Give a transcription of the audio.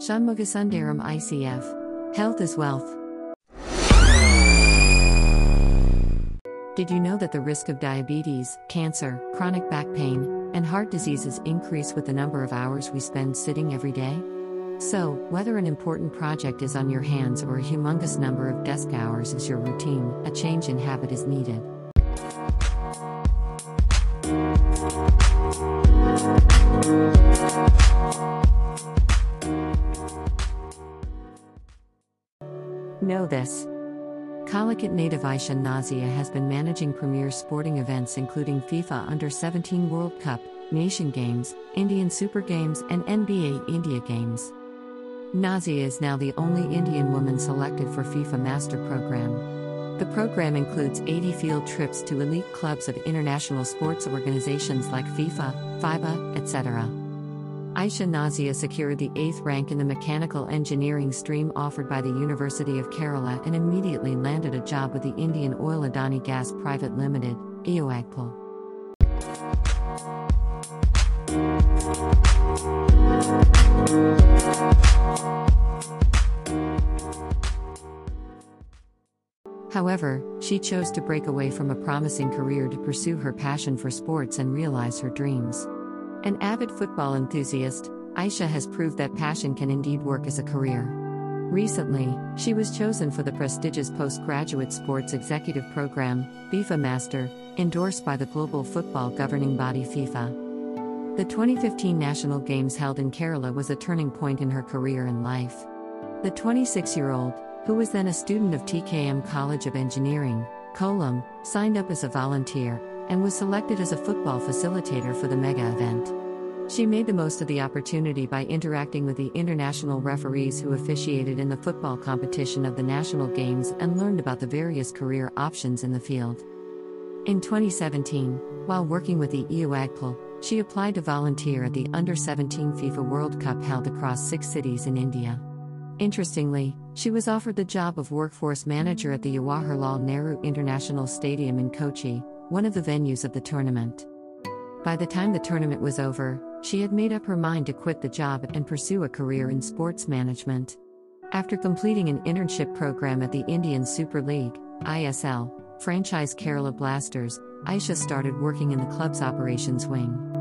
Shanmugasundaram ICF. Health is wealth. Did you know that the risk of diabetes, cancer, chronic back pain, and heart diseases increase with the number of hours we spend sitting every day? So, whether an important project is on your hands or a humongous number of desk hours is your routine, a change in habit is needed. Know this. Calicut native Aisha Nazia has been managing premier sporting events including FIFA Under 17 World Cup, Nation Games, Indian Super Games, and NBA India Games. Nazia is now the only Indian woman selected for FIFA Master Program. The program includes 80 field trips to elite clubs of international sports organizations like FIFA, FIBA, etc. Aisha Nazia secured the eighth rank in the mechanical engineering stream offered by the University of Kerala and immediately landed a job with the Indian Oil Adani Gas Private Limited, EOAGPL. However, she chose to break away from a promising career to pursue her passion for sports and realize her dreams. An avid football enthusiast, Aisha has proved that passion can indeed work as a career. Recently, she was chosen for the prestigious postgraduate sports executive program, FIFA Master, endorsed by the global football governing body FIFA. The 2015 National Games held in Kerala was a turning point in her career and life. The 26 year old, who was then a student of TKM College of Engineering, Kollam, signed up as a volunteer and was selected as a football facilitator for the mega event. She made the most of the opportunity by interacting with the international referees who officiated in the football competition of the national games and learned about the various career options in the field. In 2017, while working with the EOAGPL, she applied to volunteer at the Under 17 FIFA World Cup held across six cities in India. Interestingly, she was offered the job of workforce manager at the Jawaharlal Nehru International Stadium in Kochi, one of the venues of the tournament. By the time the tournament was over, she had made up her mind to quit the job and pursue a career in sports management. After completing an internship program at the Indian Super League, ISL, franchise Kerala Blasters, Aisha started working in the club's operations wing.